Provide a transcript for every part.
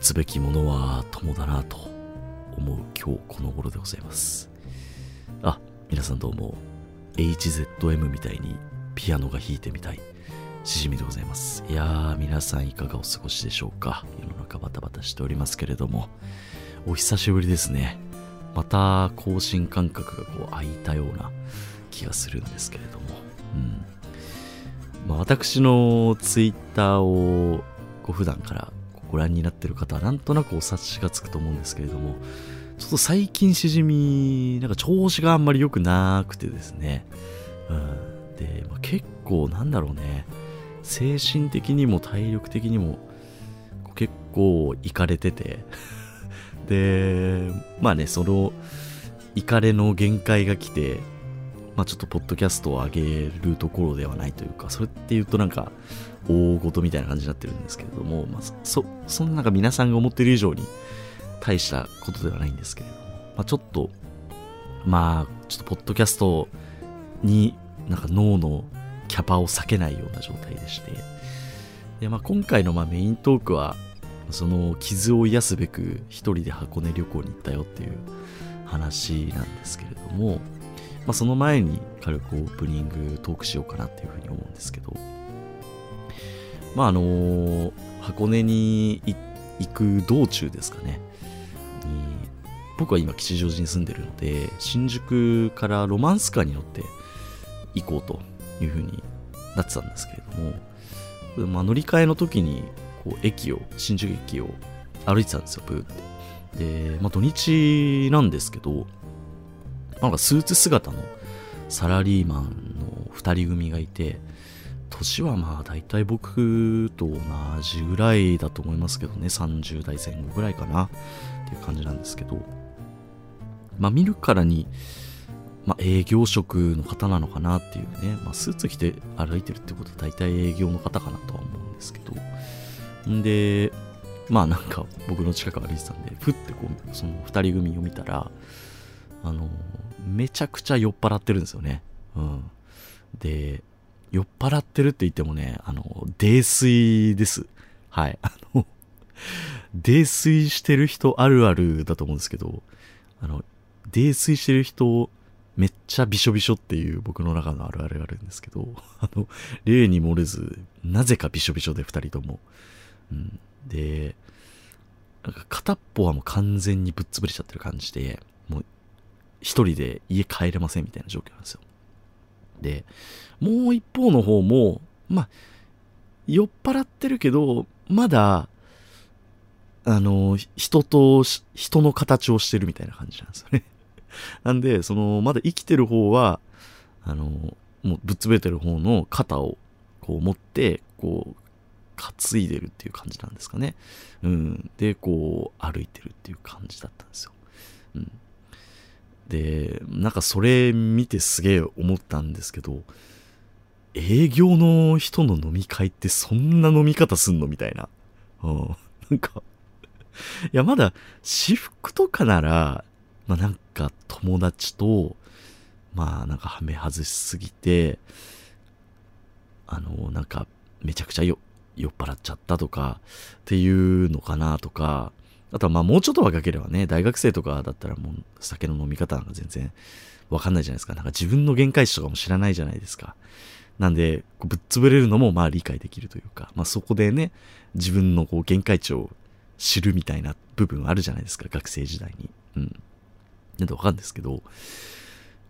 つべきものは友だなと思う今日この頃でございます。あ皆さんどうも HZM みたいにピアノが弾いてみたい。しじみでございます。いやー皆さんいかがお過ごしでしょうか。世の中バタバタしておりますけれども。お久しぶりですね。また更新感覚がこう空いたような気がするんですけれども。うん。まあ、私のツイッターをこう普段からご覧になってる方はなんとなくお察しがつくと思うんですけれどもちょっと最近しじみなんか調子があんまり良くなくてですね、うん、で、まあ、結構なんだろうね。精神的にも体力的にも結構いかれてて。でまあねそのいかれの限界が来てまあ、ちょっとポッドキャストを上げるところではないというか、それって言うとなんか、大事みたいな感じになってるんですけれども、まあ、そ、そんなんか皆さんが思ってる以上に大したことではないんですけれども、まあ、ちょっと、まあ、ちょっとポッドキャストになんか脳のキャパを避けないような状態でして、で、まあ、今回のまあメイントークは、その傷を癒すべく一人で箱根旅行に行ったよっていう話なんですけれども、まあ、その前に軽くオープニングトークしようかなっていうふうに思うんですけど、まああの箱根に行く道中ですかね、僕は今吉祥寺に住んでるので、新宿からロマンスカーに乗って行こうというふうになってたんですけれども、まあ、乗り換えの時にこう駅を、新宿駅を歩いてたんですよ、ブーって。で、まあ、土日なんですけど、なんかスーツ姿のサラリーマンの2人組がいて、年はまあ大体僕と同じぐらいだと思いますけどね、30代前後ぐらいかなっていう感じなんですけど、まあ見るからに、まあ営業職の方なのかなっていうね、まあスーツ着て歩いてるってことは大体営業の方かなとは思うんですけど、んで、まあなんか僕の近く歩いてたんで、ふってこう、その2人組を見たら、あの、めちゃくちゃ酔っ払ってるんですよね。うん。で、酔っ払ってるって言ってもね、あの、泥酔です。はい。あの、泥酔してる人あるあるだと思うんですけど、あの、泥酔してる人、めっちゃびしょびしょっていう僕の中のあるあるがあるんですけど、あの、例に漏れず、なぜかびしょびしょで二人とも。うん。で、なんか片っぽはもう完全にぶっ潰れちゃってる感じで、もう一人で家帰れませんみたいな状況なんですよ。で、もう一方の方も、まあ、酔っ払ってるけど、まだ、あの、人と、人の形をしてるみたいな感じなんですよね。なんで、その、まだ生きてる方は、あの、もうぶっ潰れてる方の肩を、こう持って、こう、担いでるっていう感じなんですかね。うん。で、こう、歩いてるっていう感じだったんですよ。うん。で、なんかそれ見てすげえ思ったんですけど、営業の人の飲み会ってそんな飲み方すんのみたいな。うん。なんかいや、まだ私服とかなら、まあなんか友達と、まあなんかはめ外しすぎて、あの、なんかめちゃくちゃ酔っ払っちゃったとかっていうのかなとか、あとはまあもうちょっと若ければね、大学生とかだったらもう酒の飲み方なんか全然わかんないじゃないですか。なんか自分の限界値とかも知らないじゃないですか。なんで、ぶっ潰れるのもまあ理解できるというか、まあそこでね、自分のこう限界値を知るみたいな部分あるじゃないですか、学生時代に。うん。なんでわかるんですけど、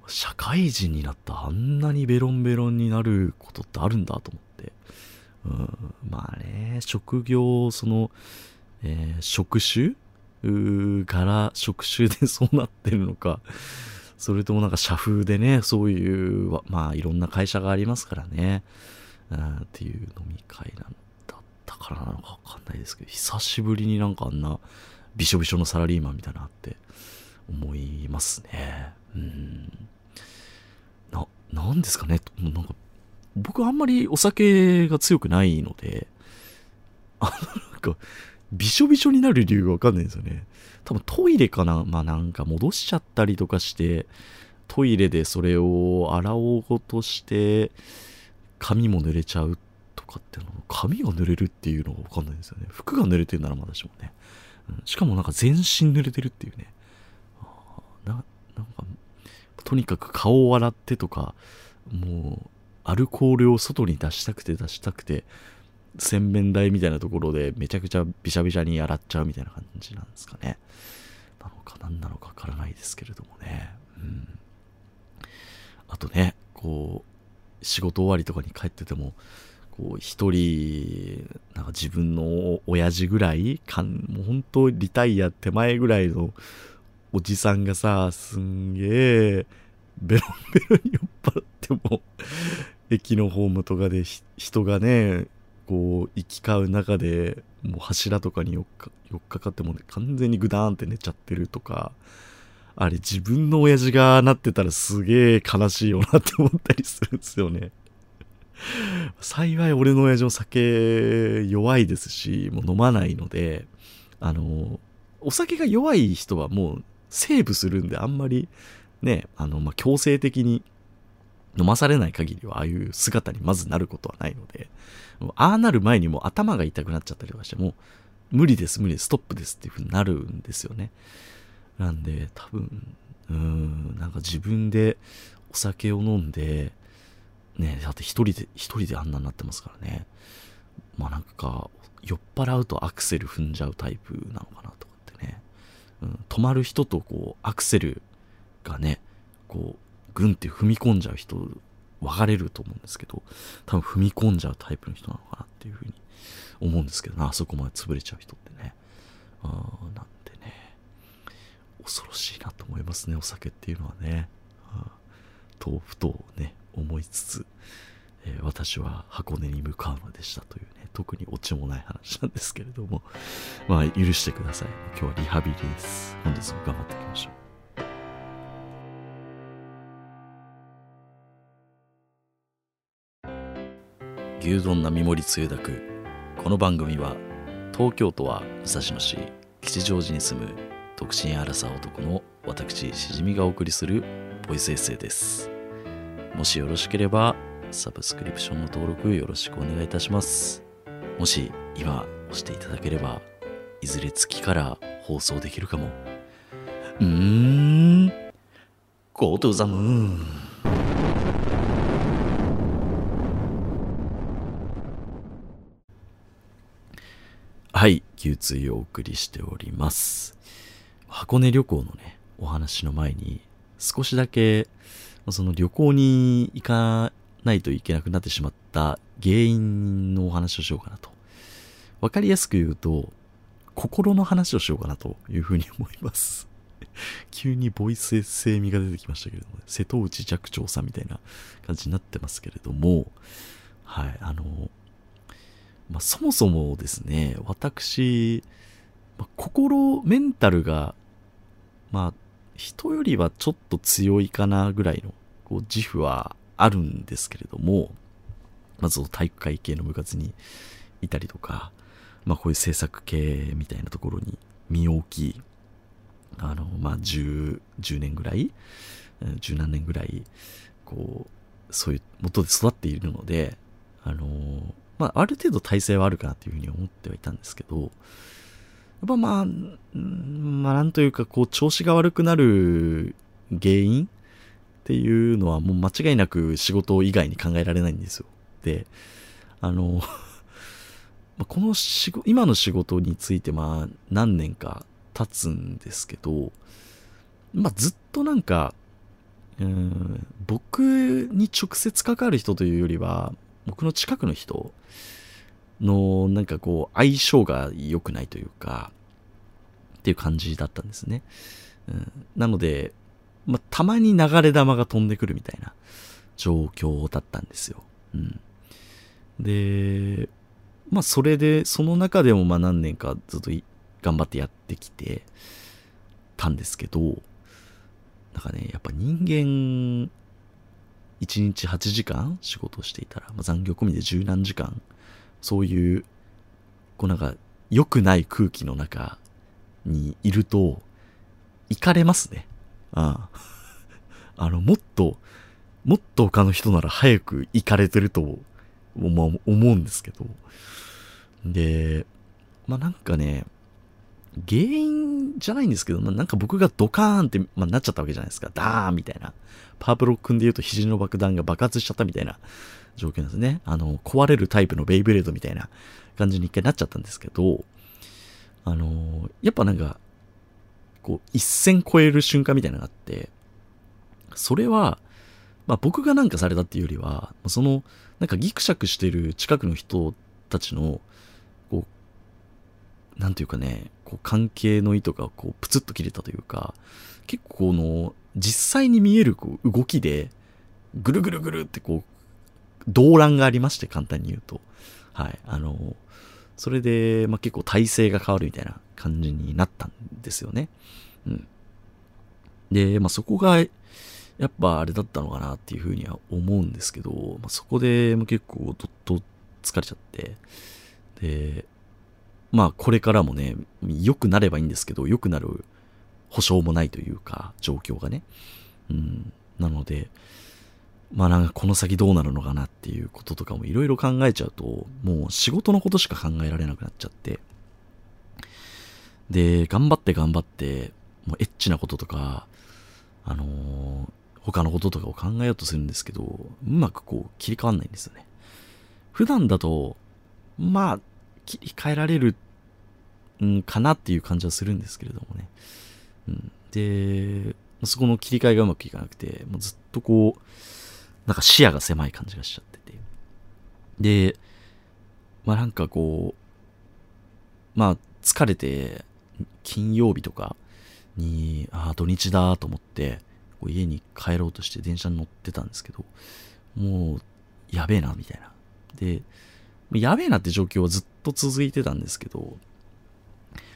社会人になったあんなにベロンベロンになることってあるんだと思って。うん、まあね、職業、その、えー、職種？柄、職種でそうなってるのか、それともなんか社風でね、そういう、まあいろんな会社がありますからね、あっていう飲み会なんだったからなのかわかんないですけど、久しぶりになんかあんなびしょびしょのサラリーマンみたいなって思いますね。うん。な、なんですかねもうなんか、僕あんまりお酒が強くないので、あの、なんか、びしょびしょになる理由がわかんないんですよね。多分トイレかな。まあなんか戻しちゃったりとかして、トイレでそれを洗おうとして、髪も濡れちゃうとかっていうの髪が濡れるっていうのがわかんないんですよね。服が濡れてるならまだしもね、うん、しかもなんか全身濡れてるっていうね。ななんかとにかく顔を洗ってとかもうアルコールを外に出したくて出したくて洗面台みたいなところでめちゃくちゃびしゃびしゃに洗っちゃうみたいな感じなんですかね。なのか何なのかわからないですけれどもね。うん。あとねこう仕事終わりとかに帰っててもこう一人なんか自分の親父ぐらいかんもう本当リタイア手前ぐらいのおじさんがさすんげえベロンベロンに酔っ払っても駅のホームとかで人がねこう行き交う中でもう柱とかに寄っかかかっても、ね、完全にグダーンって寝ちゃってるとかあれ自分の親父がなってたらすげえ悲しいよなって思ったりするんですよね。幸い俺の親父も酒弱いですしもう飲まないのであのお酒が弱い人はもうセーブするんであんまりねあの、まあ、強制的に飲まされない限りはああいう姿にまずなることはないのでああなる前にもう頭が痛くなっちゃったりとかしてもう無理です無理ですストップですっていう風になるんですよね。なんで多分うんなんか自分でお酒を飲んでねだって一人で一人であんなになってますからね。まあなんか酔っ払うとアクセル踏んじゃうタイプなのかなとかってね、うん、止まる人とこうアクセルがねこうグンって踏み込んじゃう人分かれると思うんですけど多分踏み込んじゃうタイプの人なのかなっていうふうに思うんですけどなあそこまで潰れちゃう人ってね。あなんでね。恐ろしいなと思いますねお酒っていうのはね。とふとね思いつつ、えー、私は箱根に向かうのでしたというね特にオチもない話なんですけれども。まあ許してください。今日はリハビリです。本日も頑張っていきましょう。牛丼並盛りつゆだくこの番組は東京都は武蔵野市吉祥寺に住む独身アラサー男の私しじみがお送りするボイスエッセイです。もしよろしければサブスクリプションの登録よろしくお願いいたします。もし今押していただければいずれ月から放送できるかも。うーん。Go to the moon はい、牛追をお送りしております。箱根旅行のね、お話の前に、少しだけ、その旅行に行かないといけなくなってしまった原因のお話をしようかなと。わかりやすく言うと、心の話をしようかなというふうに思います。急にボイスエッセイ味が出てきましたけれども、瀬戸内寂聴さんみたいな感じになってますけれども、はい、あの、まあ、そもそもですね、私、まあ、心、メンタルが、まあ、人よりはちょっと強いかなぐらいのこう自負はあるんですけれども、まず体育会系の部活にいたりとか、まあこういう制作系みたいなところに身を置き、あの、まあ10、10年ぐらい、十何年ぐらい、こう、そういう元で育っているので、あのまあ、ある程度体制はあるかなというふうに思ってはいたんですけど、やっぱまあ、まあ、なんというか、こう、調子が悪くなる原因っていうのはもう間違いなく仕事以外に考えられないんですよ。で、あの、この仕事、今の仕事についてまあ何年か経つんですけど、まあずっとなんか、うん、僕に直接関わる人というよりは、僕の近くの人のなんかこう相性が良くないというかっていう感じだったんですね。うん、なので、まあ、たまに流れ弾が飛んでくるみたいな状況だったんですよ。うん、で、まあそれで、その中でもまあ何年かずっと頑張ってやってきてたんですけど、なんかね、やっぱ人間、1日8時間仕事していたら、まあ、残業込みで十何時間そういう、こうなんか、良くない空気の中にいると、行かれますね。ああ。あの、もっと、もっと他の人なら早く行かれてると、思うんですけど。で、まあなんかね、原因じゃないんですけど、まあ、なんか僕がドカーンって、まあ、なっちゃったわけじゃないですか。ダーンみたいな。パープロ君で言うと肘の爆弾が爆発しちゃったみたいな状況なんですね。あの、壊れるタイプのベイブレードみたいな感じに一回なっちゃったんですけど、あの、やっぱなんか、こう、一線超える瞬間みたいなのがあって、それは、まあ僕がなんかされたっていうよりは、その、なんかギクシャクしてる近くの人たちの、こう、なんていうかね、こう関係の糸がこうプツッと切れたというか、結構この、実際に見えるこう動きで、ぐるぐるぐるってこう、動乱がありまして、簡単に言うと。はい。あの、それで、まあ、結構体勢が変わるみたいな感じになったんですよね。うん。で、まあ、そこが、やっぱあれだったのかなっていうふうには思うんですけど、まあ、そこでも結構どっと疲れちゃって、で、まあこれからもね、良くなればいいんですけど、良くなる保証もないというか、状況がね。うん。なので、まあなんかこの先どうなるのかなっていうこととかもいろいろ考えちゃうと、もう仕事のことしか考えられなくなっちゃって。で、頑張って頑張って、もうエッチなこととか、あのー、他のこととかを考えようとするんですけど、うまくこう切り替わんないんですよね。普段だと、まあ、切り替えられる、んかなっていう感じはするんですけれどもね。うん、で、そこの切り替えがうまくいかなくて、もうずっとこう、なんか視野が狭い感じがしちゃってて。で、まあなんかこう、まあ疲れて、金曜日とかに、ああ、土日だと思って、家に帰ろうとして電車に乗ってたんですけど、もう、やべえな、みたいな。で、やべえなって状況はずっと続いてたんですけど、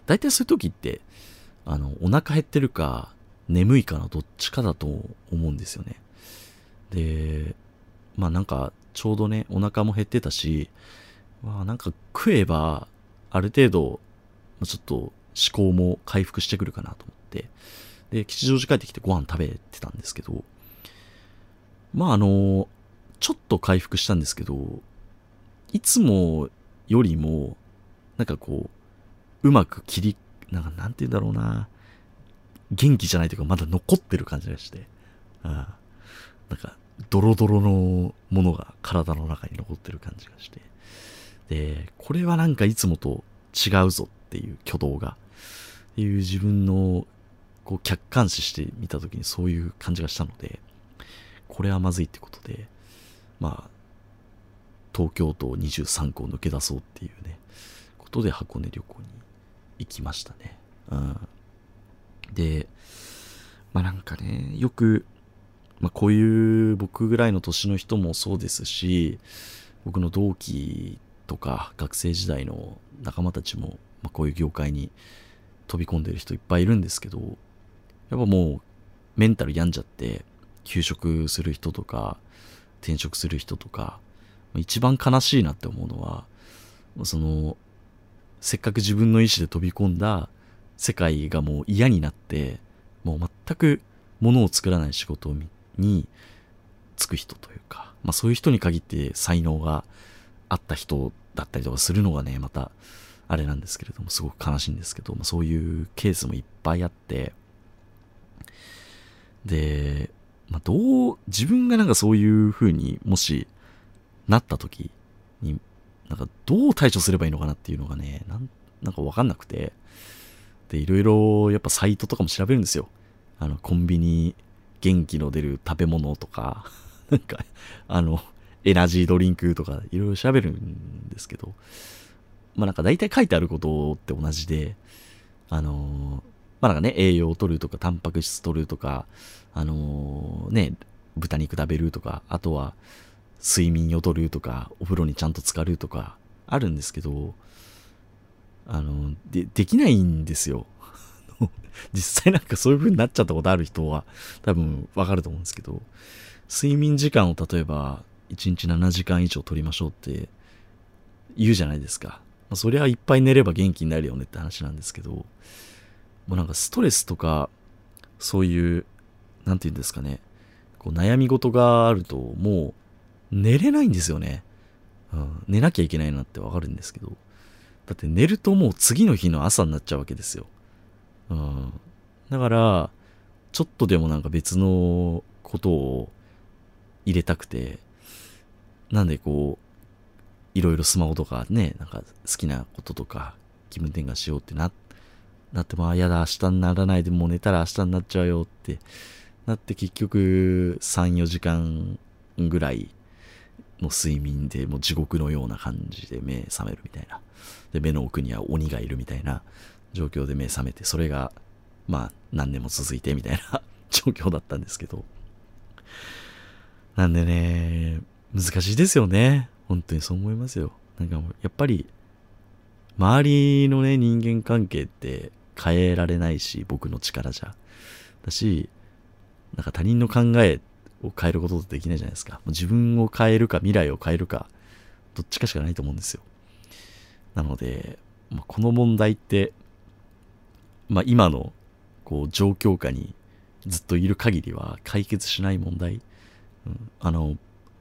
大体そういう時って、あの、お腹減ってるか、眠いかのどっちかだと思うんですよね。で、まあなんか、ちょうどね、お腹も減ってたし、まあなんか食えば、ある程度、ちょっと思考も回復してくるかなと思って、で、吉祥寺帰ってきてご飯食べてたんですけど、まああの、ちょっと回復したんですけど、いつもよりも、なんかこう、うまく切り、なんかなんて言うんだろうな、元気じゃないというかまだ残ってる感じがして、ああ。なんか、ドロドロのものが体の中に残ってる感じがして、で、これはなんかいつもと違うぞっていう挙動が、っていう自分のこう客観視してみた時にそういう感じがしたので、これはまずいってことで、まあ、東京都23区を抜け出そうっていうね、ことで箱根旅行に行きましたね。うん。で、まあなんかね、よく、まあこういう僕ぐらいの年の人もそうですし、僕の同期とか学生時代の仲間たちも、まあ、こういう業界に飛び込んでる人いっぱいいるんですけど、やっぱもうメンタル病んじゃって、休職する人とか、転職する人とか、一番悲しいなって思うのは、その、せっかく自分の意思で飛び込んだ世界がもう嫌になって、もう全く物を作らない仕事に就く人というか、まあそういう人に限って才能があった人だったりとかするのがね、またあれなんですけれども、すごく悲しいんですけど、まあ、そういうケースもいっぱいあって、で、まあ、どう、自分がなんかそういう風にもしなった時に、なんかどう対処すればいいのかなっていうのがね、なんなんかわかんなくて、で、いろいろやっぱサイトとかも調べるんですよ。あの、コンビニ、元気の出る食べ物とか、なんか、あの、エナジードリンクとかいろいろ調べるんですけど、まあなんか大体書いてあることって同じで、あのまあなんかね、栄養を取るとか、タンパク質取るとか、あのね、豚肉食べるとか、あとは、睡眠をとるとか、お風呂にちゃんと浸かるとか、あるんですけど、あの、で、できないんですよ。実際なんかそういう風になっちゃったことある人は多分わかると思うんですけど、睡眠時間を例えば1日7時間以上取りましょうって言うじゃないですか。まあ、そりゃいっぱい寝れば元気になるよねって話なんですけど、もうなんかストレスとか、そういう、なんて言うんですかね、こう悩み事があるともう寝れないんですよね。うん、寝なきゃいけないなってわかるんですけど、だって寝るともう次の日の朝になっちゃうわけですよ。うん。だから、ちょっとでもなんか別のことを入れたくて、なんでこう、いろいろスマホとかね、なんか好きなこととか気分転換しようってな、なっても、あ、やだ、明日にならないでもう寝たら明日になっちゃうよってなって結局3、4時間ぐらいの睡眠でもう地獄のような感じで目覚めるみたいな。で、目の奥には鬼がいるみたいな状況で目覚めて、それが、まあ、何年も続いてみたいな 状況だったんですけど。なんでね、難しいですよね。本当にそう思いますよ。なんかもう、やっぱり、周りのね、人間関係って変えられないし、僕の力じゃ。だし、なんか他人の考えっを変えることってできないじゃないですか。自分を変えるか未来を変えるか、どっちかしかないと思うんですよ。なので、まあ、この問題って、まあ、今のこう状況下にずっといる限りは解決しない問題。うん、あの、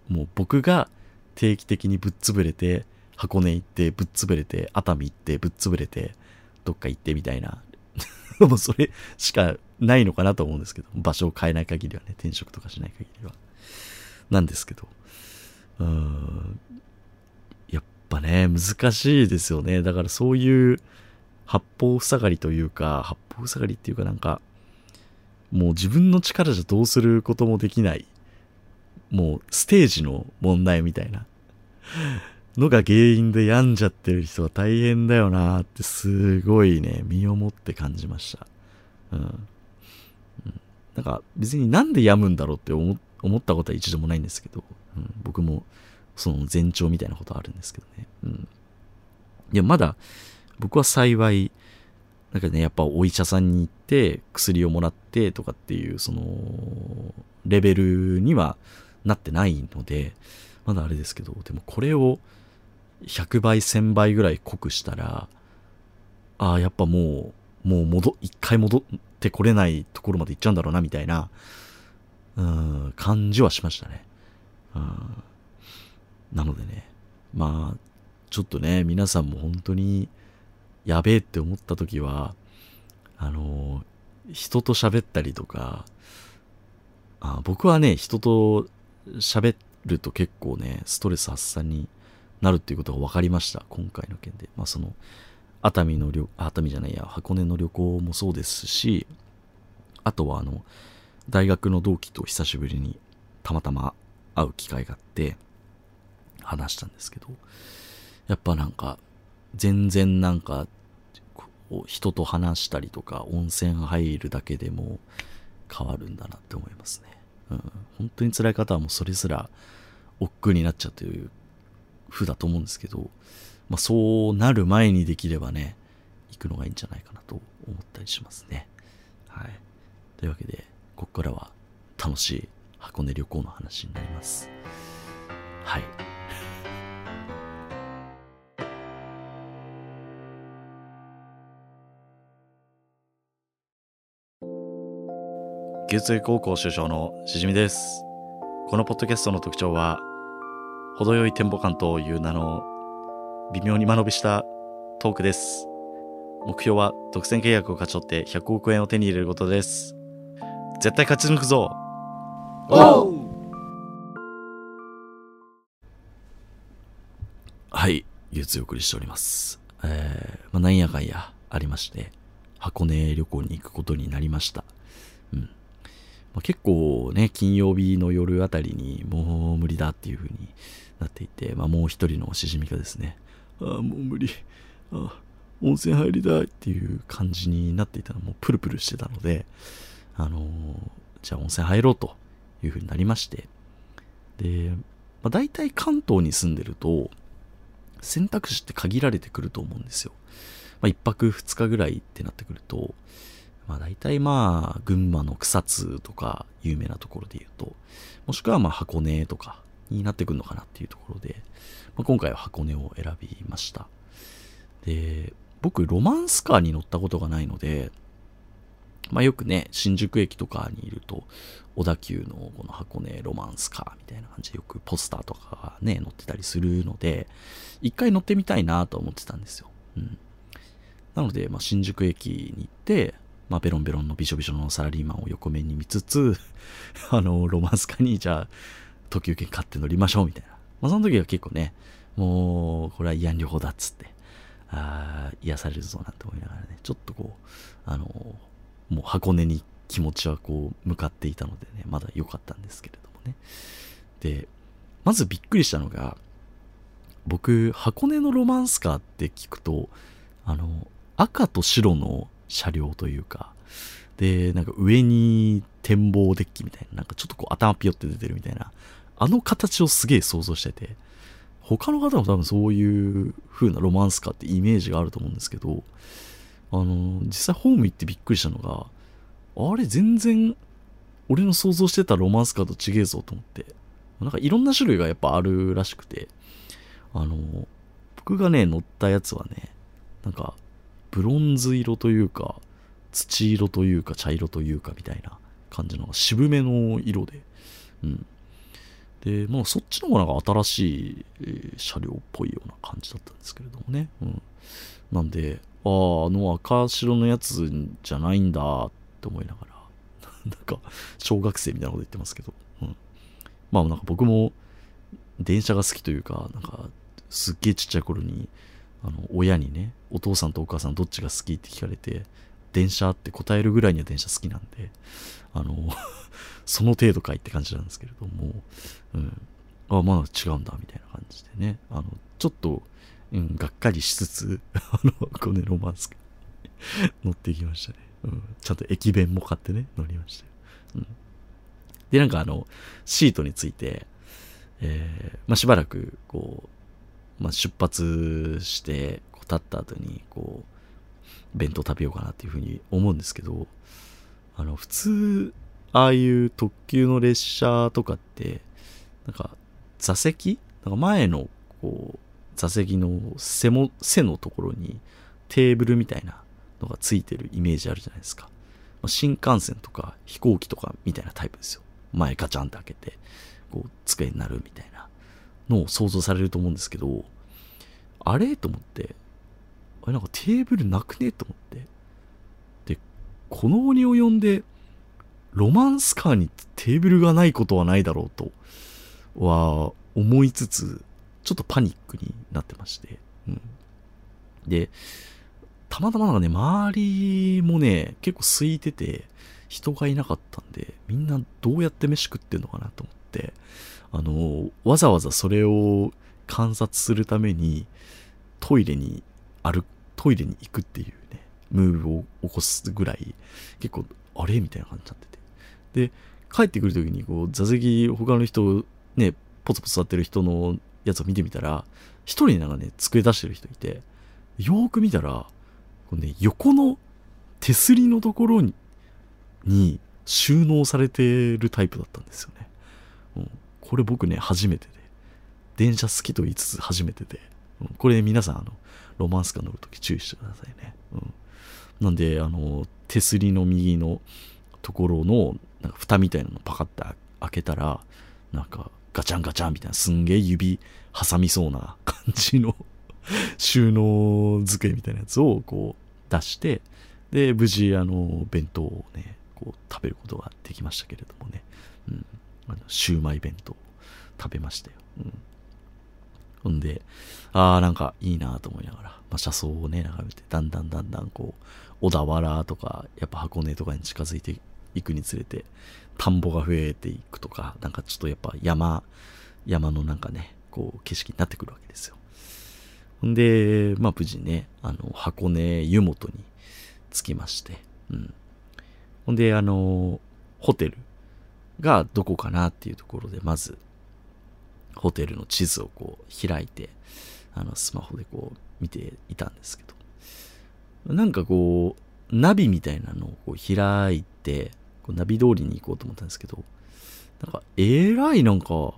もう僕が定期的にぶっ潰れて、箱根行ってぶっ潰れて、熱海行ってぶっ潰れて、どっか行ってみたいな。もそれしかないのかなと思うんですけど、場所を変えない限りはね、転職とかしない限りは。なんですけど、うん、やっぱね、難しいですよね。だからそういう八方塞がりというか、八方塞がりっていうかなんか、もう自分の力じゃどうすることもできない、もうステージの問題みたいなのが原因で病んじゃってる人は大変だよなってすごいね、身をもって感じました。うん。なんか別になんで病むんだろうって思ったことは一度もないんですけど、うん、僕もその前兆みたいなことあるんですけどね。うん。いや、まだ僕は幸い、なんかね、やっぱお医者さんに行って薬をもらってとかっていう、その、レベルにはなってないので、まだあれですけど、でもこれを100倍、1000倍ぐらい濃くしたら、ああ、やっぱもう、もう戻、一回戻ってこれないところまで行っちゃうんだろうな、みたいな、うん、感じはしましたね。うん、なのでね、まあ、ちょっとね、皆さんも本当に、やべえって思った時は、あの、人と喋ったりとか、あ僕はね、人と喋ると結構ね、ストレス発散になるっていうことが分かりました。今回の件で。まあその、熱海の旅、熱海じゃないや、箱根の旅行もそうですし、あとはあの、大学の同期と久しぶりにたまたま会う機会があって、話したんですけど、やっぱなんか、全然なんか、人と話したりとか、温泉入るだけでも変わるんだなって思いますね。うん。本当に辛い方はもうそれすら億劫になっちゃうという風だと思うんですけど、まあ、そうなる前にできればね、行くのがいいんじゃないかなと思ったりしますね。はい。というわけで、ここからは楽しい箱根旅行の話になります。はい。牛津高校首相のしじみです。このポッドキャストの特徴は、程よいテンポ感という名の微妙に間延びしたトークです。目標は独占契約を勝ち取って100億円を手に入れることです。絶対勝ち抜くぞはい、月送りしております。えー、まあ、なんやかんやありまして、箱根旅行に行くことになりました。まあ、結構ね、金曜日の夜あたりにもう無理だっていう風になっていて、まあ、もう一人のしじみがですね、ああ、もう無理。ああ、温泉入りたいっていう感じになっていたのもうプルプルしてたので、あのー、じゃあ温泉入ろうという風になりまして、で、まあ、大体関東に住んでると、選択肢って限られてくると思うんですよ。まあ、1泊2日ぐらいってなってくると、まあ大体まあ、群馬の草津とか有名なところで言うと、もしくはまあ箱根とかになってくるのかなっていうところで、まあ、今回は箱根を選びました。で、僕、ロマンスカーに乗ったことがないので、まあよくね、新宿駅とかにいると、小田急のこの箱根ロマンスカーみたいな感じでよくポスターとかがね、載ってたりするので、一回乗ってみたいなと思ってたんですよ。うん。なので、まあ、新宿駅に行って、まあ、ベロンベロンのびしょびしょのサラリーマンを横目に見つつ、あの、ロマンスカに、じゃあ、特急券買って乗りましょうみたいな。まあ、その時は結構ね、もう、これは慰安旅行だっつって、ああ、癒されるぞなんて思いながらね、ちょっとこう、あの、もう箱根に気持ちはこう、向かっていたのでね、まだ良かったんですけれどもね。で、まずびっくりしたのが、僕、箱根のロマンスカーって聞くと、あの、赤と白の車両というか、で、なんか上に展望デッキみたいな、なんかちょっとこう頭ピヨって出てるみたいな、あの形をすげえ想像してて、他の方も多分そういう風なロマンスカーってイメージがあると思うんですけど、あの、実際ホーム行ってびっくりしたのが、あれ全然俺の想像してたロマンスカーと違えぞと思って、なんかいろんな種類がやっぱあるらしくて、あの、僕がね、乗ったやつはね、なんか、ブロンズ色というか、土色というか、茶色というか、みたいな感じの渋めの色で、うん。で、まあ、そっちの方がなんか新しい、車両っぽいような感じだったんですけれどもね。うん。なんで、ああ、あの赤白のやつじゃないんだって思いながら、なんか、小学生みたいなこと言ってますけど、うん。まあ、なんか僕も、電車が好きというか、なんか、すっげえちっちゃい頃に、あの、親にね、お父さんとお母さんどっちが好きって聞かれて、電車って答えるぐらいには電車好きなんで、あの、その程度かいって感じなんですけれども、うん。あ、まだ違うんだ、みたいな感じでね、あの、ちょっと、うん、がっかりしつつ、あの、このロマンス 乗っていきましたね。うん。ちゃんと駅弁も買ってね、乗りましたよ。うん。で、なんかあの、シートについて、えー、まあ、しばらく、こう、まあ、出発して、こう、立った後に、こう、弁当食べようかなっていうふうに思うんですけど、あの、普通、ああいう特急の列車とかって、なんか、座席なんか前の、こう、座席の背も、背のところにテーブルみたいなのがついてるイメージあるじゃないですか。新幹線とか飛行機とかみたいなタイプですよ。前ガチャンって開けて、こう、机になるみたいなのを想像されると思うんですけど、あれ？と思って、あれなんかテーブルなくね？と思って。で、この鬼を呼んで、ロマンスカーにテーブルがないことはないだろうとは思いつつ、ちょっとパニックになってまして。うん、で、たまたまなんかね、周りもね、結構空いてて、人がいなかったんで、みんなどうやって飯食ってんのかなと思って、あの、わざわざそれを観察するために、トイレにある、トイレに行くっていうね、ムーブを起こすぐらい、結構、あれ？みたいな感じになってて。で、帰ってくるときに、こう、座席、他の人、ね、ポツポツ座ってる人のやつを見てみたら、一人なんかね、机出してる人いて、よーく見たら、こね、横の手すりのところにに収納されてるタイプだったんですよね。うん、これ僕ね、初めてで。電車好きと言いつつ初めてで。これ皆さん、あの、ロマンスカー乗るとき注意してくださいね。うん、なんで、あの、手すりの右のところの、なんか蓋みたいなのパカッて開けたら、なんかガチャンガチャンみたいなすんげえ指挟みそうな感じの 収納机みたいなやつをこう出して、で、無事、あの、弁当をね、こう食べることができましたけれどもね。うん。あの、シューマイ弁当食べましたよ。うん。ほんで、ああ、なんかいいなと思いながら、まあ、車窓をね、眺めて、だんだんだんだんこう、小田原とか、やっぱ箱根とかに近づいていくにつれて、田んぼが増えていくとか、なんかちょっとやっぱ山、山のなんかね、こう、景色になってくるわけですよ。ほんで、まあ無事ね、あの、箱根湯本に着きまして、うん。ほんで、あの、ホテルがどこかなっていうところで、まず、ホテルの地図をこう開いて、あの、スマホでこう見ていたんですけど、なんかこう、ナビみたいなのをこう開いて、こうナビ通りに行こうと思ったんですけど、なんか、えらいなんか、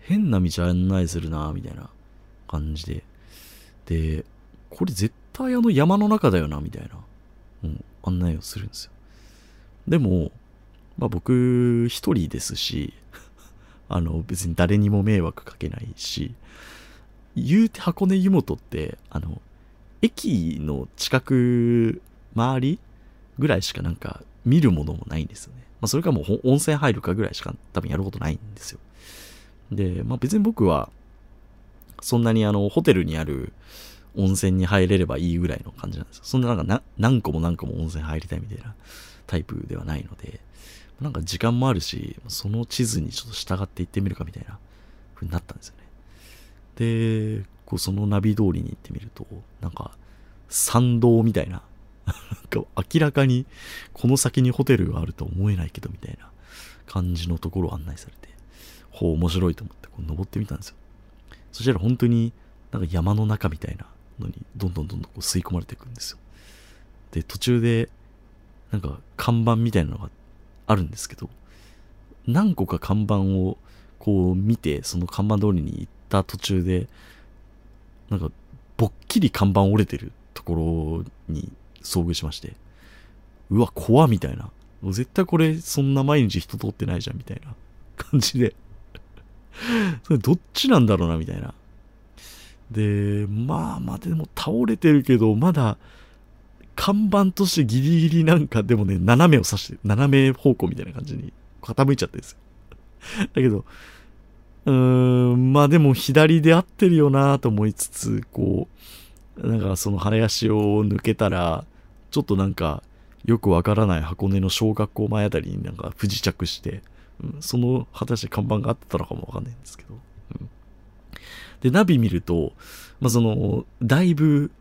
変な道案内するな、みたいな感じで。で、これ絶対あの山の中だよな、みたいな、うん、案内をするんですよ。でも、まあ僕一人ですし、あの別に誰にも迷惑かけないし、言うて箱根湯本って、あの、駅の近く、周りぐらいしかなんか見るものもないんですよね。まあそれかもう温泉入るかぐらいしか多分やることないんですよ。で、まあ別に僕は、そんなにあの、ホテルにある温泉に入れればいいぐらいの感じなんですよ。そんななんか何個も何個も温泉入りたいみたいなタイプではないので、なんか時間もあるし、その地図にちょっと従って行ってみるかみたいな風になったんですよね。で、こうそのナビ通りに行ってみると、なんか参道みたいな、なんか明らかにこの先にホテルがあると思えないけどみたいな感じのところを案内されて、ほう面白いと思ってこう登ってみたんですよ。そしたら本当になんか山の中みたいなのにどんどんどんどんこう吸い込まれていくんですよ。で、途中でなんか看板みたいなのがあってあるんですけど、何個か看板をこう見て、その看板通りに行った途中で、なんか、ぼっきり看板折れてるところに遭遇しまして、うわ、怖みたいな。絶対これ、そんな毎日人通ってないじゃん、みたいな 感じでそれどっちなんだろうな、みたいな。で、まあまあでも倒れてるけど、まだ看板としてギリギリなんかでもね、斜めを指して、斜め方向みたいな感じに傾いちゃってですよ。だけど、うーん、まあでも左で合ってるよなと思いつつ、こう、なんかその林を抜けたら、ちょっとなんか、よくわからない箱根の小学校前あたりになんか不時着して、うん、その果たして看板があってたのかもわかんないんですけど。うん、で、ナビ見ると、まあその、だいぶ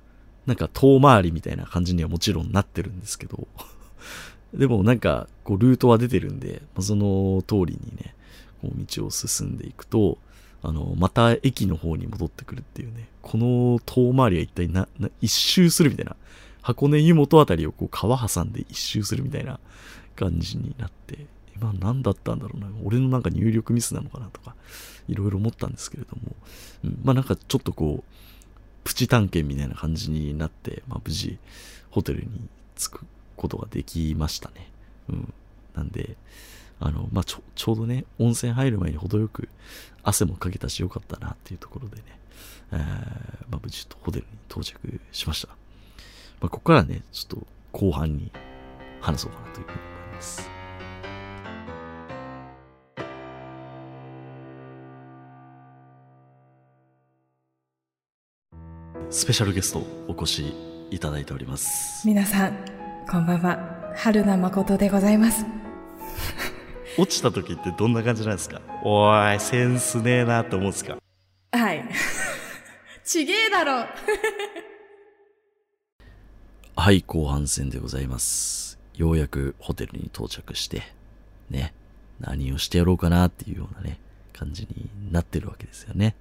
なんか遠回りみたいな感じにはもちろんなってるんですけど、でもなんかこうルートは出てるんで、その通りにね、こう道を進んでいくと、あの、また駅の方に戻ってくるっていうね、この遠回りは一体な、な一周するみたいな、箱根湯本あたりをこう川挟んで一周するみたいな感じになって、今何だったんだろうな、俺のなんか入力ミスなのかなとか、いろいろ思ったんですけれども、うん、まあなんかちょっとこう、プチ探検みたいな感じになって、まあ、無事、ホテルに着くことができましたね。うん。なんで、あの、まあ、ちょ、ちょうどね、温泉入る前に程よく汗もかけたしよかったなっていうところでね、えー、まあ、無事とホテルに到着しました。まあ、ここからね、ちょっと後半に話そうかなというふうに思います。スペシャルゲストお越しいただいております。皆さん、こんばんは。春名誠でございます。落ちた時ってどんな感じなんですか？おい、センスねえなって思うんですか？はい。ちげえだろ はい、後半戦でございます。ようやくホテルに到着して、ね、何をしてやろうかなっていうようなね、感じになってるわけですよね。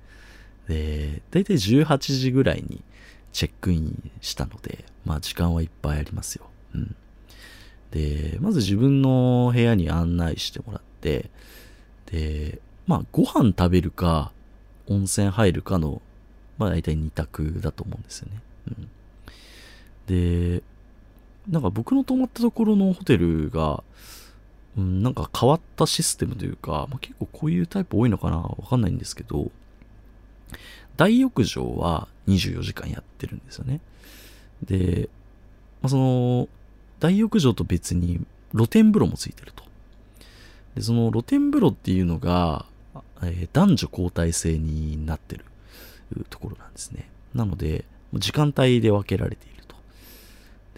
で、だいたい18時ぐらいにチェックインしたので、まあ時間はいっぱいありますよ。うん。で、まず自分の部屋に案内してもらって、で、まあご飯食べるか、温泉入るかの、まあ大体2択だと思うんですよね。うん。で、なんか僕の泊まったところのホテルが、うん、なんか変わったシステムというか、まあ、結構こういうタイプ多いのかなわかんないんですけど、大浴場は24時間やってるんですよね。で、まあ、その、大浴場と別に露天風呂もついてると。で、その露天風呂っていうのが、えー、男女交代制になってるところなんですね。なので、時間帯で分けられていると。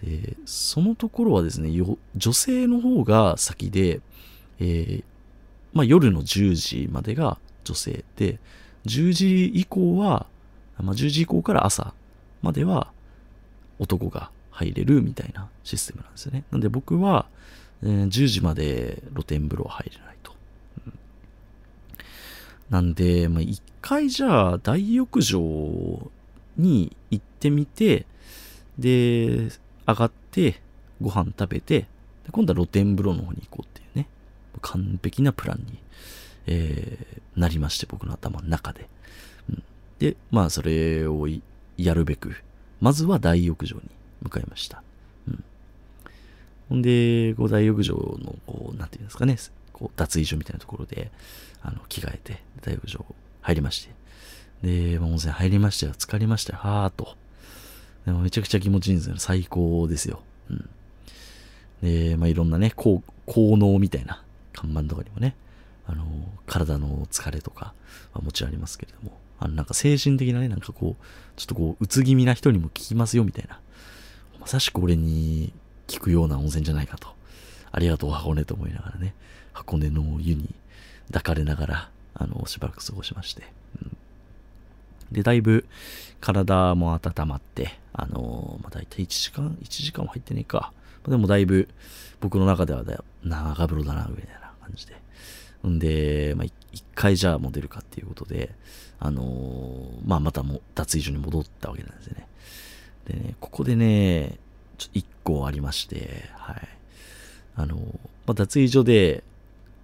で、そのところはですね、女性の方が先で、えー、まあ、夜の10時までが女性で、10時以降は、まあ、10時以降から朝までは男が入れるみたいなシステムなんですよね。なんで僕は、えー、10時まで露天風呂入れないと。うん、なんで、まあ、一回じゃあ大浴場に行ってみて、で、上がってご飯食べて、今度は露天風呂の方に行こうっていうね、完璧なプランにえー、なりまして、僕の頭の中で。うん、で、まあ、それをやるべく、まずは大浴場に向かいました。うん、ほんで、こう大浴場の、こう、なんていうんですかね、こう脱衣所みたいなところで、あの、着替えて、大浴場入りまして。で、温泉入りましたよ。浸かりましたよ。はーと。でもめちゃくちゃ気持ちいいんですよ。最高ですよ。うん。で、まあ、いろんなね、効能みたいな看板とかにもね、あの、体の疲れとかはもちろんありますけれども、あの、なんか精神的なね、なんかこう、ちょっとこう、うつ気味な人にも効きますよみたいな、まさしく俺に効くような温泉じゃないかと。ありがとう箱根と思いながらね、箱根の湯に抱かれながら、あの、しばらく過ごしまして。うん、で、だいぶ体も温まって、あのー、まあ、大体1時間 ?1 時間も入ってねえか。でもだいぶ僕の中ではだよ、長風呂だな、みたいな感じで。んで、まあ、一回じゃあモデルかっていうことで、あのー、まあ、またも脱衣所に戻ったわけなんですよね。でね、ここでね、ちょ一個ありまして、はい。あのー、まあ、脱衣所で、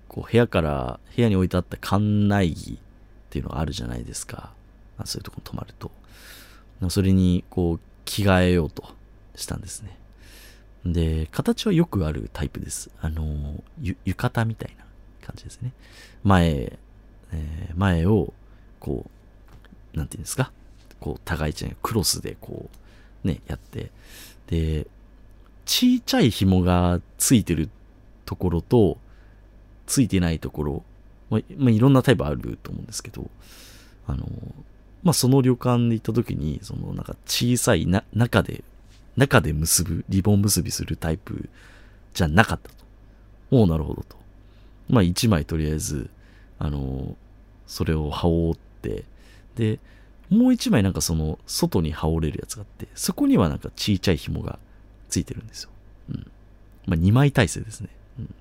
こう、部屋から、部屋に置いてあった館内着っていうのがあるじゃないですか。あそういうとこに泊まると。それに、こう、着替えようとしたんですね。で、形はよくあるタイプです。あの、ゆ、浴衣みたいな感じですね。前、えー、前を、こう、なんていうんですか？こう、互い違いクロスでこう、ね、やって。で、ちいちゃい紐がついてるところと、ついてないところ、まあ、まあ、いろんなタイプあると思うんですけど、あの、まあ、その旅館で行った時に、そのなんか小さいな、中で中で結ぶ、リボン結びするタイプじゃなかったと。おお、なるほどと。まあ一枚とりあえず、あの、それを羽織って、で、もう一枚なんかその外に羽織れるやつがあって、そこにはなんかちいちゃい紐がついてるんですよ。うん。まあ二枚体制ですね。うん。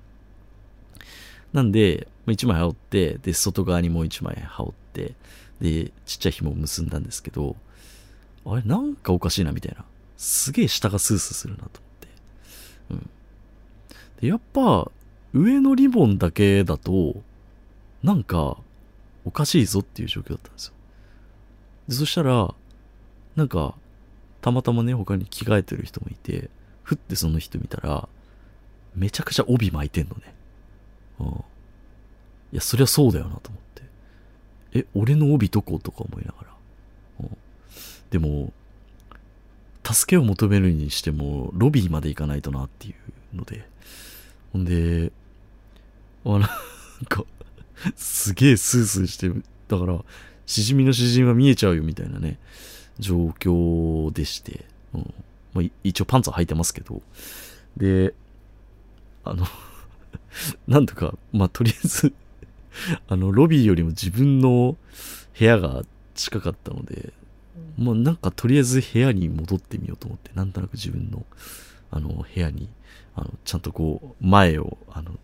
なんで、まあ、一枚羽織って、で、外側にもう一枚羽織って、で、ちっちゃい紐を結んだんですけど、あれなんかおかしいなみたいな。すげえ下がスースーするなと思って。うん。で、やっぱ、上のリボンだけだと、なんか、おかしいぞっていう状況だったんですよ。で、そしたら、なんか、たまたまね、他に着替えてる人もいて、ふってその人見たら、めちゃくちゃ帯巻いてんのね。うん。いや、そりゃそうだよなと思って。え、俺の帯どことか思いながら。うん。でも、助けを求めるにしても、ロビーまで行かないとなっていうので。ほんで、あなんか、すげえスースーしてる、だから、しじみの詩人は見えちゃうよみたいなね、状況でして。うんまあ、一応パンツは履いてますけど。で、あの なんとか、まあ、とりあえず あの、ロビーよりも自分の部屋が近かったので、まあなんかとりあえず部屋に戻ってみようと思って、なんとなく自分の、あの、部屋に、あの、ちゃんとこう、前を、あの、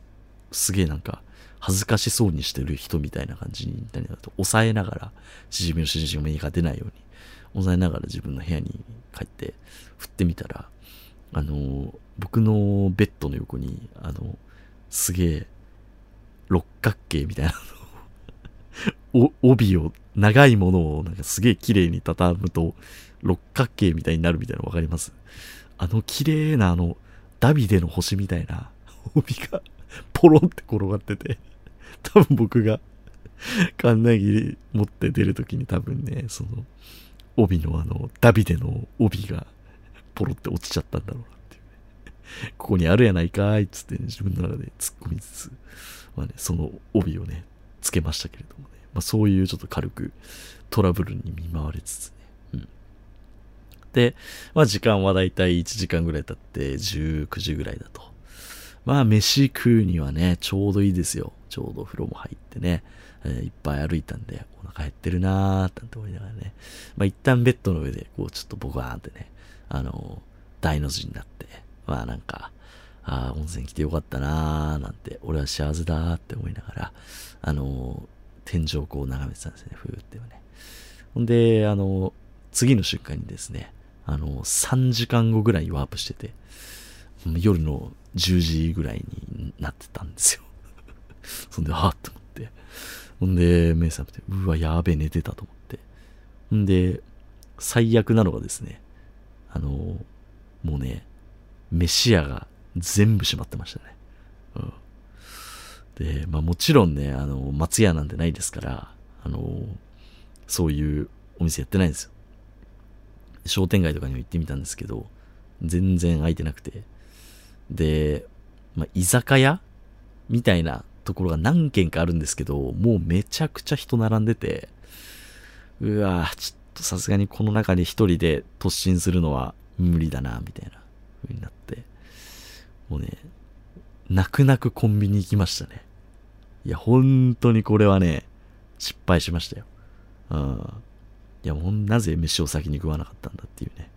すげえなんか、恥ずかしそうにしてる人みたいな感じになると、抑えながら、しじみのしじみが出ないように、抑えながら自分の部屋に帰って、振ってみたら、あの、僕のベッドの横に、あの、すげえ、六角形みたいなの 帯を長いものをなんかすげえ綺麗に畳むと六角形みたいになるみたいなのわかります？あの綺麗なあのダビデの星みたいな帯が ポロンって転がってて 多分僕がカンナギ持って出るときに多分ね、その帯のあのダビデの帯がポロって落ちちゃったんだろうなっていうね。ここにあるやないかいっつって、ね、自分の中で突っ込みつつ、まあね、その帯をね、つけましたけれどもね。まあ、そういうちょっと軽くトラブルに見舞われつつね。うん。で、まあ時間はだいたい1時間ぐらい経って19時ぐらいだと。まあ飯食うにはね、ちょうどいいですよ。ちょうどお風呂も入ってね、えー、いっぱい歩いたんで、お腹減ってるなーって思いながらね。まあ一旦ベッドの上で、こうちょっとボカーンってね、あのー、大の字になって、まあなんか、ああ、温泉来てよかったなーなんて、俺は幸せだーって思いながら、あのー天井をこう眺めてたんですね、ふーってね。ほんで、あの、次の瞬間にですね、あの、3時間後ぐらいワープしてて、夜の10時ぐらいになってたんですよ。そんで、はぁと思って。ほんで、目覚めて、うわ、やべえ、寝てたと思って。ほんで、最悪なのがですね、あの、もうね、飯屋が全部閉まってましたね。うん。で、まあもちろんね、あの、松屋なんてないですから、あの、そういうお店やってないんですよ。商店街とかにも行ってみたんですけど、全然空いてなくて。で、まあ居酒屋？みたいなところが何軒かあるんですけど、もうめちゃくちゃ人並んでて、うわぁ、ちょっとさすがにこの中に一人で突進するのは無理だな、みたいな風になって、もうね、泣く泣くコンビニ行きましたね。いや、本当にこれはね、失敗しましたよ。うん。いや、もうなぜ飯を先に食わなかったんだっていうね、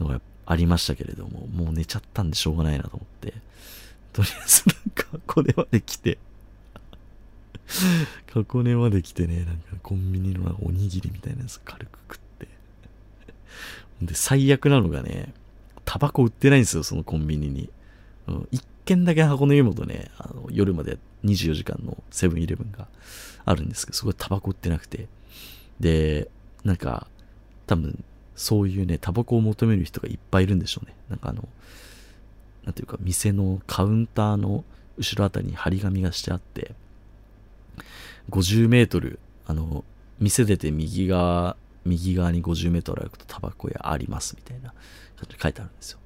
のがありましたけれども、もう寝ちゃったんでしょうがないなと思って、とりあえずなんか、これまで来て、箱根まで来てね、なんかコンビニのおにぎりみたいなやつ軽く食って。で、最悪なのがね、タバコ売ってないんですよ、そのコンビニに。うん、一軒だけ箱根湯本ね、あの夜まで24時間のセブンイレブンがあるんですけど、そこでタバコ売ってなくて。で、なんか、多分、そういうね、タバコを求める人がいっぱいいるんでしょうね。なんかあの、なんていうか、店のカウンターの後ろあたりに張り紙がしてあって、50メートル、あの、店出て右側、右側に50メートル歩くとタバコ屋ありますみたいな感じで書いてあるんですよ。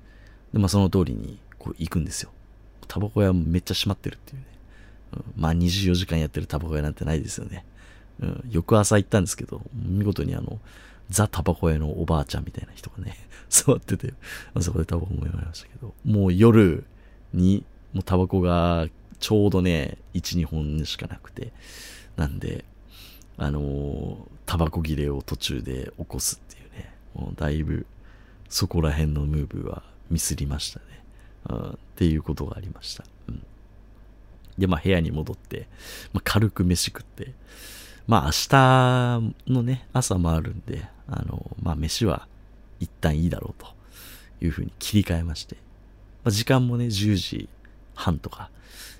で、まあその通りにこう行くんですよ。タバコ屋めっちゃ閉まってるっていうね。うん、まあ24時間やってるタバコ屋なんてないですよね。うん、翌朝行ったんですけど、見事にあの、ザ・タバコ屋のおばあちゃんみたいな人がね、座ってて、あそこでタバコもやりましたけど、もう夜に、もうタバコがちょうどね、1、2本しかなくて、なんで、あのータバコ切れを途中で起こすっていうね、もうだいぶそこら辺のムーブはミスりましたね。うん、っていうことがありました。うん、で、まあ部屋に戻って、まあ、軽く飯食って、まあ明日のね、朝もあるんで、あの、まあ飯は一旦いいだろうというふうに切り替えまして、まあ、時間もね、10時半とか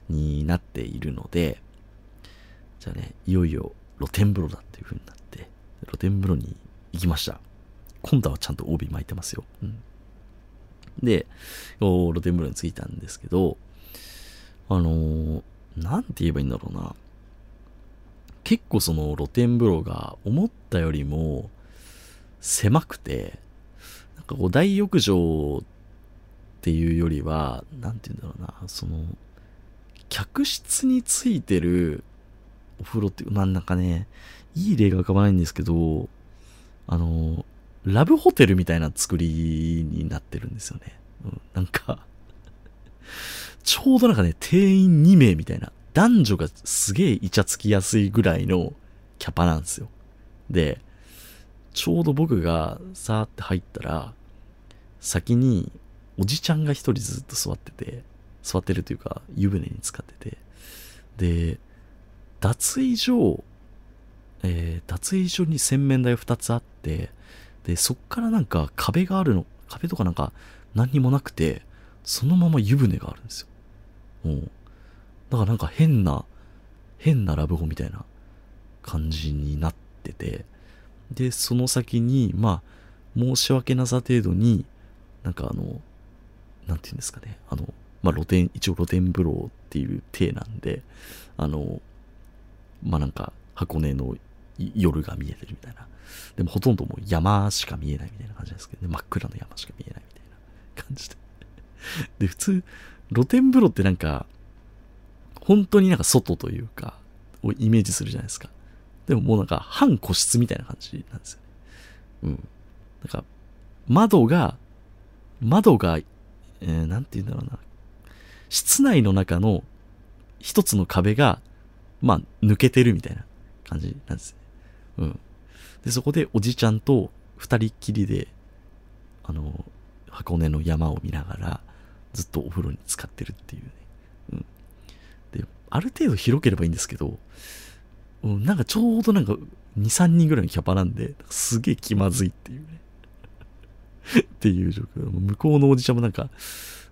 になっているので、じゃあね、いよいよ露天風呂だっていう風になって、露天風呂に行きました。今度はちゃんと帯巻いてますよ。うん、で、露天風呂に着いたんですけど、あのーなんて言えばいいんだろうな。結構その露天風呂が思ったよりも狭くて、なんかこう大浴場っていうよりは、なんて言うんだろうな、その、客室についてるお風呂っていう、なんかね、いい例が浮かばないんですけど、あの、ラブホテルみたいな作りになってるんですよね。うん、なんか、ちょうどなんかね、定員2名みたいな、男女がすげえイチャつきやすいぐらいのキャパなんですよ。で、ちょうど僕がさーって入ったら、先におじちゃんが一人ずっと座ってて、座ってるというか湯船に浸かってて、で、脱衣所、えー脱衣所に洗面台2つあって、で、そっからなんか壁があるの、壁とかなんか何にもなくて、そのまま湯船があるんですよ。うん。だからなんか変な、変なラブホみたいな感じになってて、で、その先に、まあ、申し訳なさ程度に、なんかあの、なんていうんですかね、あの、まあ露天、一応露天風呂っていう体なんで、あの、まあなんか箱根の夜が見えてるみたいな。でもほとんどもう山しか見えないみたいな感じですけどね、真っ暗な山しか見えないみたいな感じで。で、普通、露天風呂ってなんか、本当になんか外というか、をイメージするじゃないですか。でももうなんか半個室みたいな感じなんですよね。うん。なんか、窓が、窓が、えー、なんて言うんだろうな。室内の中の一つの壁が、まあ、抜けてるみたいな感じなんですね。うん。で、そこでおじちゃんと二人っきりで、あの、箱根の山を見ながら、ずっとお風呂に浸かってるっていうね。うん。で、ある程度広ければいいんですけど、うん、なんかちょうどなんか2、3人ぐらいのキャパなんで、すげえ気まずいっていうね。っていう状況。向こうのおじちゃんもなんか、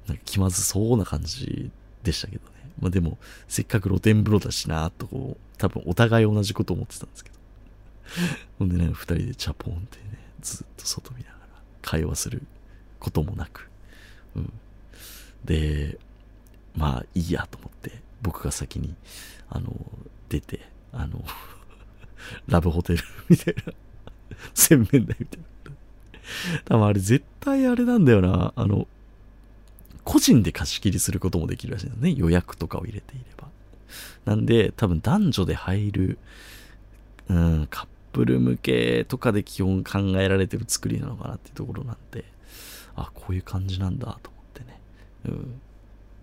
なんか気まずそうな感じでしたけどね。まあでも、せっかく露天風呂だしなとこう、多分お互い同じこと思ってたんですけど。ほんでね、二人でチャポンってね、ずっと外見ながら会話することもなく。うん。で、まあいいやと思って、僕が先に、あの、出て、あの、ラブホテル みたいな、洗面台みたいな。多分あれ絶対あれなんだよな、あの、個人で貸し切りすることもできるらしいんですね。予約とかを入れていれば。なんで、多分男女で入る、うん、カップル向けとかで基本考えられてる作りなのかなっていうところなんで、あ、こういう感じなんだと思ってね。うん。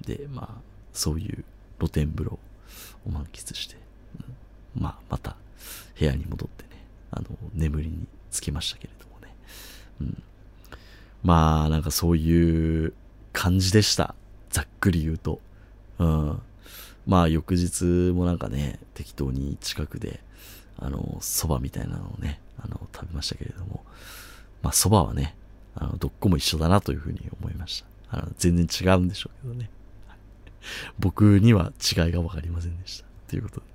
で、まあ、そういう露天風呂を満喫して、まあ、また部屋に戻ってね、あの、眠りにつきましたけれどもね。うん。まあ、なんかそういう感じでした。ざっくり言うと。うん。まあ、翌日もなんかね、適当に近くで、あの、蕎麦みたいなのをね、あの、食べましたけれども、まあ、蕎麦はね、あの、どっこも一緒だなというふうに思いました。あの、全然違うんでしょうけどね。僕には違いがわかりませんでした。ということで。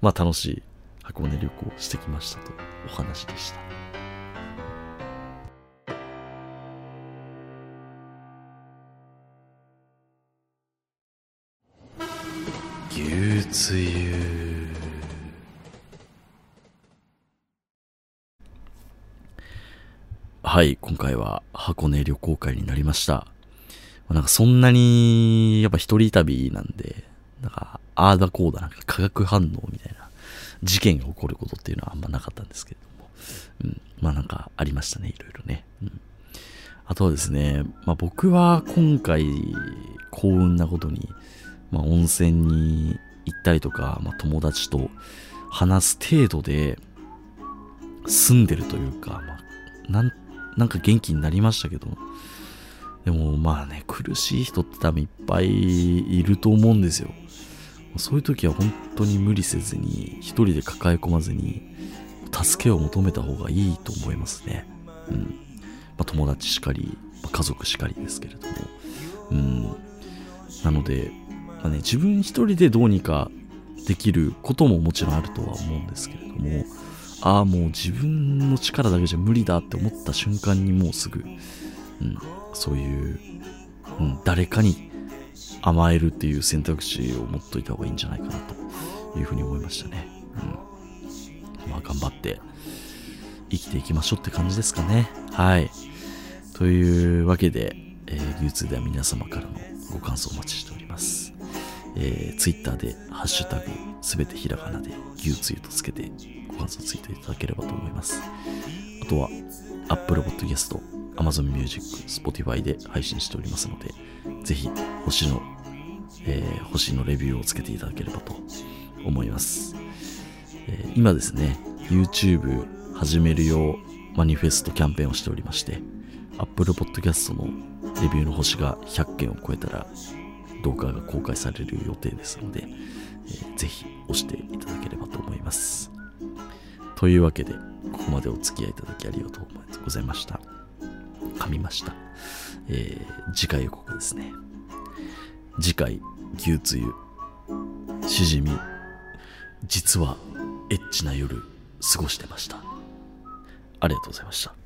まあ、楽しい箱根旅行してきましたとお話でした。牛つゆはい、今回は箱根旅行会になりました。なんかそんなに、やっぱ一人旅なんで、なんか、ああだこうだなんか化学反応みたいな事件が起こることっていうのはあんまなかったんですけれども、うん、まあなんかありましたね、いろいろね。うん、あとはですね、まあ僕は今回幸運なことに、まあ温泉に行ったりとか、まあ友達と話す程度で住んでるというか、まあ、なんなんか元気になりましたけど、でもまあね、苦しい人って多分いっぱいいると思うんですよ。そういう時は本当に無理せずに、一人で抱え込まずに、助けを求めた方がいいと思いますね。うん。まあ、友達しかり、まあ、家族しかりですけれども。うん。なので、まあね、自分一人でどうにかできることももちろんあるとは思うんですけれども、ああ、もう自分の力だけじゃ無理だって思った瞬間にもうすぐ、うん、そういう、うん、誰かに甘えるっていう選択肢を持っといた方がいいんじゃないかなというふうに思いましたね。うん。まあ頑張って生きていきましょうって感じですかね。はい。というわけで、えー、流通では皆様からのご感想をお待ちしております。えー、Twitter でハッシュタグすべてひらがなで牛つゆとつけてご感想ついていただければと思います。あとは Apple Podcast、Amazon Music、Spotify で配信しておりますので、ぜひ星の、えー、星のレビューをつけていただければと思います。えー、今ですね、YouTube 始めるようマニフェストキャンペーンをしておりまして、Apple Podcast のレビューの星が100件を超えたら動画が公開される予定ですので、えー、ぜひ押していただければと思います。というわけで、ここまでお付き合いいただきありがとうございました。噛みました。えー、次回予告ですね。次回、牛つゆ、しじみ、実はエッチな夜過ごしてました。ありがとうございました。